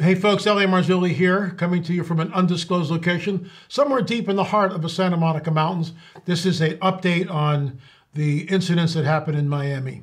Hey folks, L.A. Marzulli here, coming to you from an undisclosed location, somewhere deep in the heart of the Santa Monica Mountains. This is an update on the incidents that happened in Miami.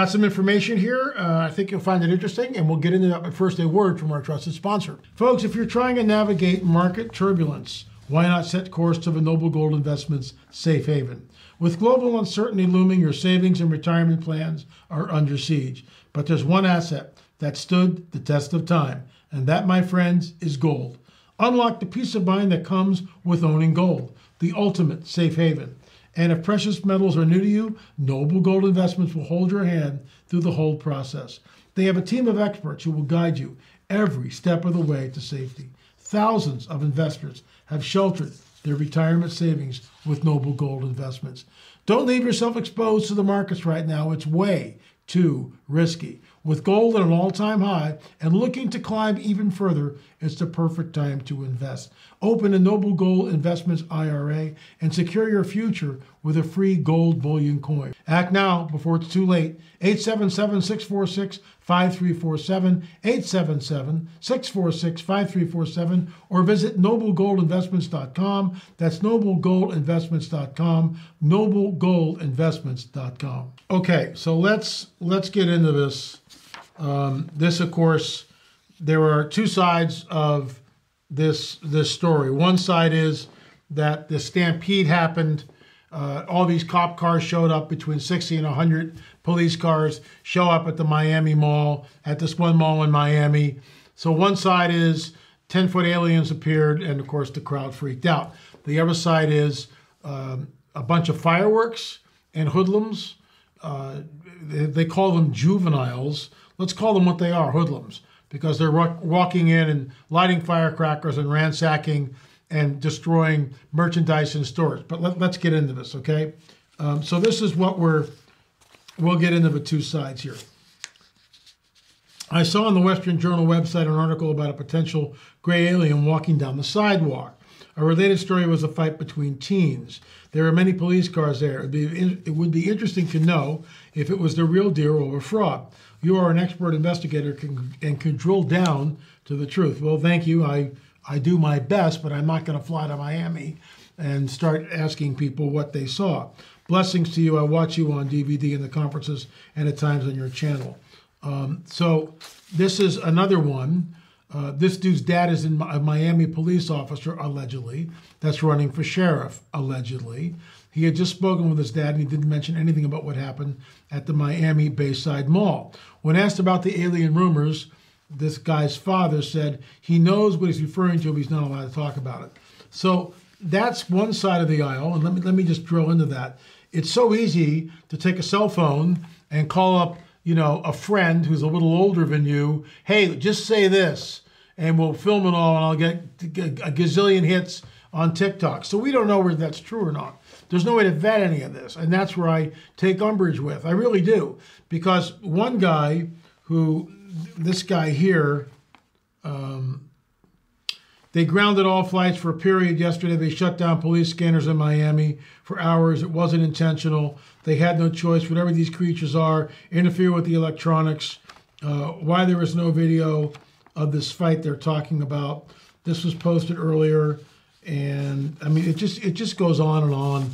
Got some information here. Uh, I think you'll find it interesting, and we'll get into that. But first, a word from our trusted sponsor. Folks, if you're trying to navigate market turbulence, why not set course to the Noble Gold Investments Safe Haven? With global uncertainty looming, your savings and retirement plans are under siege. But there's one asset that stood the test of time, and that, my friends, is gold. Unlock the peace of mind that comes with owning gold, the ultimate safe haven. And if precious metals are new to you, Noble Gold Investments will hold your hand through the whole process. They have a team of experts who will guide you every step of the way to safety. Thousands of investors have sheltered their retirement savings with Noble Gold Investments. Don't leave yourself exposed to the markets right now. It's way too risky. With gold at an all time high and looking to climb even further, it's the perfect time to invest. Open a Noble Gold Investments IRA and secure your future with a free gold bullion coin. Act now before it's too late. 877 646 5347, 877 646 5347, or visit noblegoldinvestments.com. That's noblegoldinvestments.com, noblegoldinvestments.com. Okay, so let's let's get into this. Um, this, of course, there are two sides of this this story. One side is that the stampede happened. Uh, all these cop cars showed up between 60 and 100 police cars show up at the Miami Mall, at this one mall in Miami. So one side is 10 foot aliens appeared, and of course the crowd freaked out. The other side is um, a bunch of fireworks and hoodlums. Uh, they, they, call them juveniles. Let's call them what they are hoodlums because they're walking in and lighting firecrackers and ransacking and destroying merchandise in stores. But let, us get into this, okay? Um, so this is what we're, we'll get into the two sides here. I saw on the Western Journal website an article about a potential gray alien walking down the sidewalk. A related story was a fight between teens. There are many police cars there. It would, be, it would be interesting to know if it was the real deal or a fraud. You are an expert investigator and can drill down to the truth. Well, thank you. I, I do my best, but I'm not going to fly to Miami and start asking people what they saw. Blessings to you. I watch you on DVD in the conferences and at times on your channel. Um, so this is another one. Uh, this dude's dad is in a Miami police officer, allegedly, that's running for sheriff, allegedly. He had just spoken with his dad and he didn't mention anything about what happened at the Miami Bayside Mall. When asked about the alien rumors, this guy's father said he knows what he's referring to, but he's not allowed to talk about it. So that's one side of the aisle, and let me let me just drill into that. It's so easy to take a cell phone and call up, you know, a friend who's a little older than you. Hey, just say this, and we'll film it all, and I'll get a gazillion hits on TikTok. So we don't know whether that's true or not. There's no way to vet any of this. And that's where I take umbrage with. I really do. Because one guy who, this guy here, um, they grounded all flights for a period yesterday. They shut down police scanners in Miami for hours. It wasn't intentional. They had no choice. Whatever these creatures are, interfere with the electronics. Uh, why there was no video of this fight they're talking about. This was posted earlier and I mean it just it just goes on and on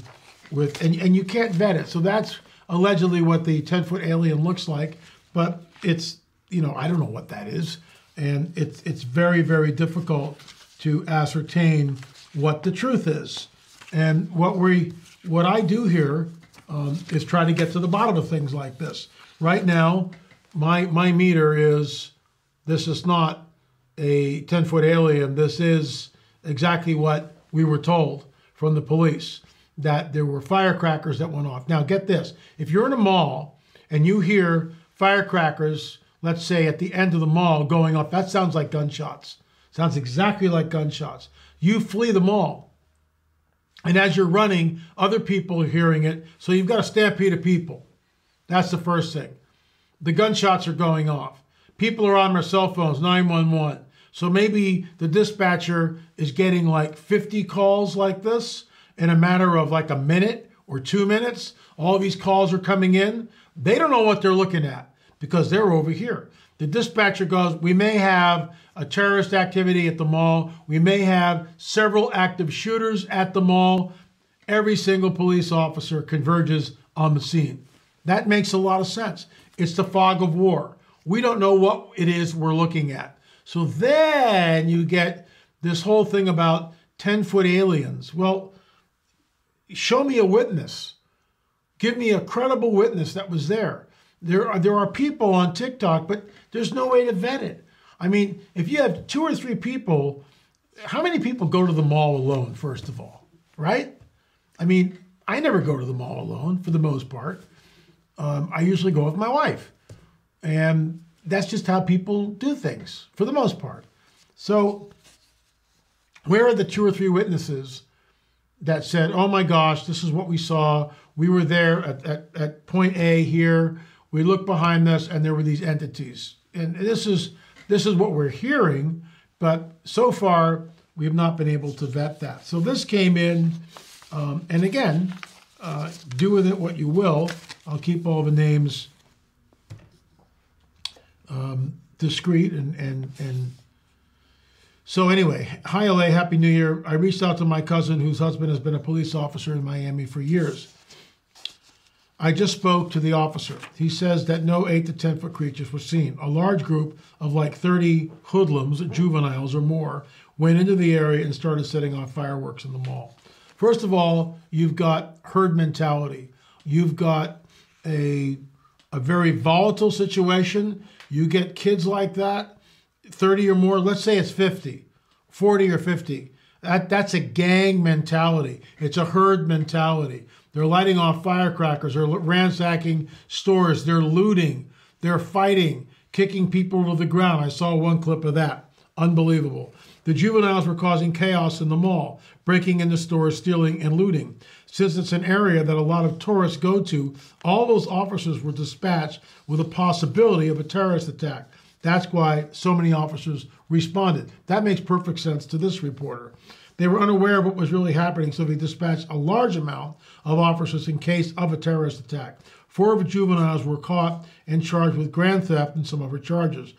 with and and you can't vet it. So that's allegedly what the 10 foot alien looks like, but it's you know I don't know what that is, and it's it's very very difficult to ascertain what the truth is. And what we what I do here um, is try to get to the bottom of things like this. Right now, my my meter is this is not a 10 foot alien. This is exactly what we were told from the police that there were firecrackers that went off. Now, get this if you're in a mall and you hear firecrackers let's say at the end of the mall going off. That sounds like gunshots. Sounds exactly like gunshots. You flee the mall. And as you're running, other people are hearing it. So you've got a stampede of people. That's the first thing. The gunshots are going off. People are on their cell phones, 911. So maybe the dispatcher is getting like 50 calls like this in a matter of like a minute or two minutes. All these calls are coming in. They don't know what they're looking at because they're over here. The dispatcher goes, We may have a terrorist activity at the mall. We may have several active shooters at the mall. Every single police officer converges on the scene. That makes a lot of sense. It's the fog of war. We don't know what it is we're looking at. So then you get this whole thing about 10 foot aliens. Well, show me a witness. Give me a credible witness that was there. There are, there are people on TikTok, but there's no way to vet it. I mean, if you have two or three people, how many people go to the mall alone, first of all, right? I mean, I never go to the mall alone for the most part. Um, I usually go with my wife. And that's just how people do things for the most part. So, where are the two or three witnesses that said, oh my gosh, this is what we saw? We were there at, at, at point A here. We looked behind this, and there were these entities. And this is this is what we're hearing, but so far we have not been able to vet that. So this came in, um, and again, uh, do with it what you will. I'll keep all the names um, discreet and and and. So anyway, hi LA, happy New Year. I reached out to my cousin whose husband has been a police officer in Miami for years. I just spoke to the officer. He says that no 8 to 10 foot creatures were seen. A large group of like 30 hoodlums, juveniles or more, went into the area and started setting off fireworks in the mall. First of all, you've got herd mentality. You've got a, a very volatile situation. You get kids like that, 30 or more, let's say it's 50, 40 or 50. That, that's a gang mentality. It's a herd mentality. They're lighting off firecrackers. They're ransacking stores. They're looting. They're fighting, kicking people to the ground. I saw one clip of that. Unbelievable. The juveniles were causing chaos in the mall, breaking into stores, stealing, and looting. Since it's an area that a lot of tourists go to, all those officers were dispatched with a possibility of a terrorist attack. That's why so many officers responded. That makes perfect sense to this reporter. They were unaware of what was really happening, so they dispatched a large amount of officers in case of a terrorist attack. Four of the juveniles were caught and charged with grand theft and some other charges.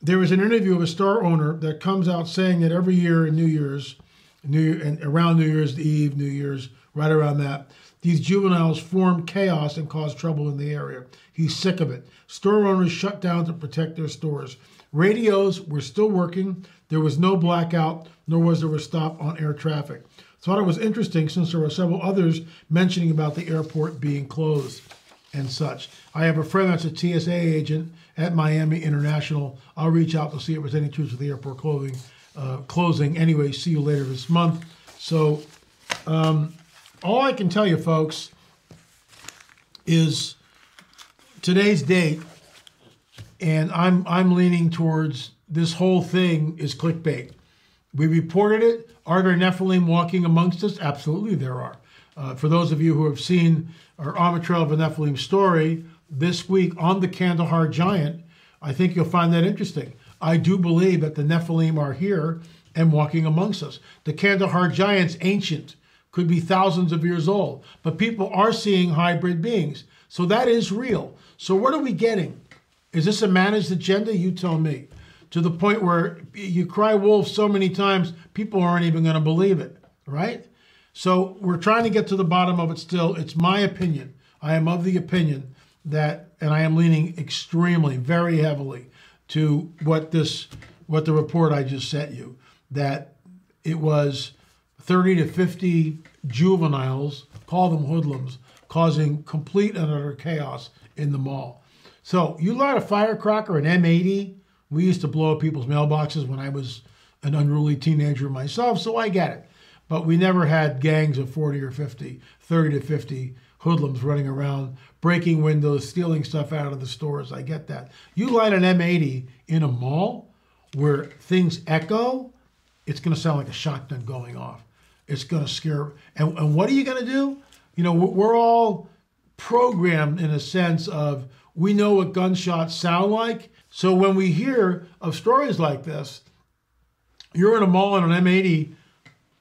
There was an interview of a store owner that comes out saying that every year in New Year's, New and around New Year's Eve, New Year's, right around that, these juveniles form chaos and cause trouble in the area. He's sick of it. Store owners shut down to protect their stores. Radios were still working. There was no blackout, nor was there a stop on air traffic. Thought it was interesting since there were several others mentioning about the airport being closed and such. I have a friend that's a TSA agent at Miami International. I'll reach out to see if there's any truth to the airport closing. Uh, closing anyway. See you later this month. So, um, all I can tell you, folks, is today's date, and I'm I'm leaning towards this whole thing is clickbait. We reported it. Are there Nephilim walking amongst us? Absolutely, there are. Uh, for those of you who have seen our Armatrail of a Nephilim story this week on the Kandahar Giant, I think you'll find that interesting. I do believe that the Nephilim are here and walking amongst us. The Kandahar Giant's ancient, could be thousands of years old, but people are seeing hybrid beings. So that is real. So what are we getting? Is this a managed agenda? You tell me. To the point where you cry wolf so many times, people aren't even going to believe it, right? So we're trying to get to the bottom of it still. It's my opinion. I am of the opinion that, and I am leaning extremely, very heavily to what this, what the report I just sent you, that it was 30 to 50 juveniles, call them hoodlums, causing complete and utter chaos in the mall. So you light a firecracker, an M80. We used to blow up people's mailboxes when I was an unruly teenager myself, so I get it. But we never had gangs of 40 or 50, 30 to 50 hoodlums running around, breaking windows, stealing stuff out of the stores. I get that. You light an M80 in a mall where things echo, it's going to sound like a shotgun going off. It's going to scare. And, and what are you going to do? You know, we're all programmed in a sense of we know what gunshots sound like. So when we hear of stories like this, you're in a mall and an M80,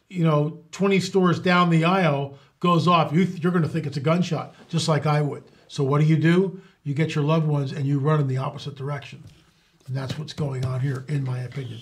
you know, 20 stores down the aisle goes off. You, you're going to think it's a gunshot, just like I would. So what do you do? You get your loved ones and you run in the opposite direction. And that's what's going on here, in my opinion.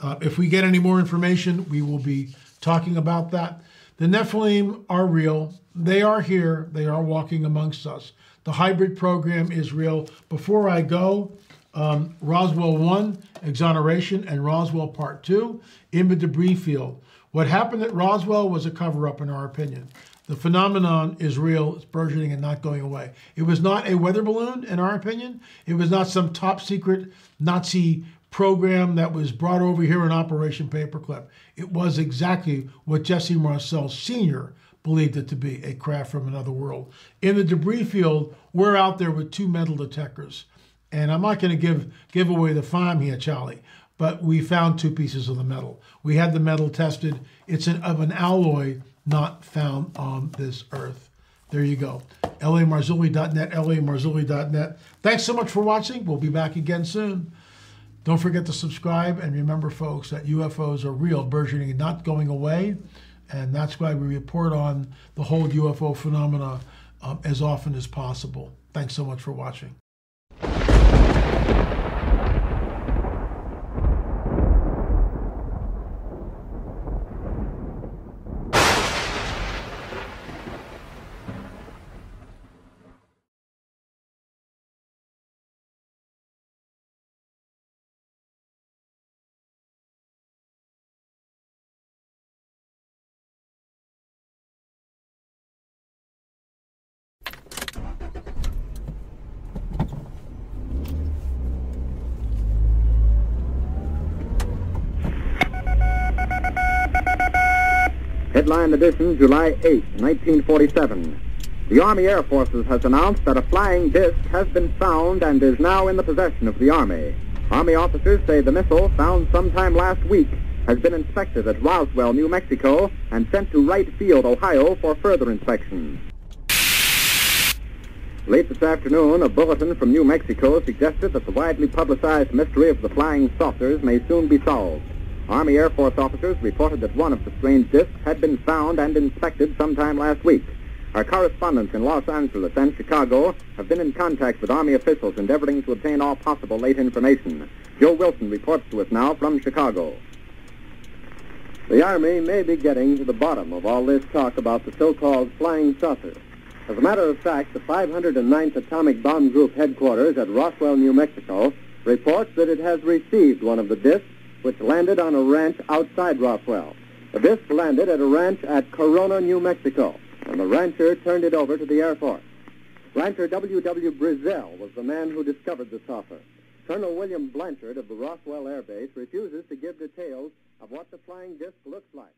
Uh, if we get any more information, we will be talking about that. The Nephilim are real. They are here. They are walking amongst us. The hybrid program is real. Before I go, um, Roswell 1, exoneration, and Roswell Part 2, in the debris field. What happened at Roswell was a cover up, in our opinion. The phenomenon is real, it's burgeoning and not going away. It was not a weather balloon, in our opinion. It was not some top secret Nazi program that was brought over here in Operation Paperclip. It was exactly what Jesse Marcel Sr. believed it to be a craft from another world. In the debris field, we're out there with two metal detectors. And I'm not going to give give away the farm here, Charlie, but we found two pieces of the metal. We had the metal tested. It's an, of an alloy not found on this earth. There you go. LAMarzulli.net, LAMarzulli.net. Thanks so much for watching. We'll be back again soon. Don't forget to subscribe. And remember, folks, that UFOs are real, burgeoning, not going away. And that's why we report on the whole UFO phenomena um, as often as possible. Thanks so much for watching. Headline edition, July 8, 1947. The Army Air Forces has announced that a flying disc has been found and is now in the possession of the Army. Army officers say the missile, found sometime last week, has been inspected at Roswell, New Mexico, and sent to Wright Field, Ohio, for further inspection. Late this afternoon, a bulletin from New Mexico suggested that the widely publicized mystery of the flying saucers may soon be solved. Army Air Force officers reported that one of the strange discs had been found and inspected sometime last week. Our correspondents in Los Angeles and Chicago have been in contact with Army officials endeavoring to obtain all possible late information. Joe Wilson reports to us now from Chicago. The Army may be getting to the bottom of all this talk about the so-called flying saucer. As a matter of fact, the 509th Atomic Bomb Group headquarters at Roswell, New Mexico, reports that it has received one of the discs which landed on a ranch outside Roswell. The disc landed at a ranch at Corona, New Mexico, and the rancher turned it over to the Air Force. Rancher W. W. Brazel was the man who discovered the saucer. Colonel William Blanchard of the Roswell Air Base refuses to give details of what the flying disc looks like.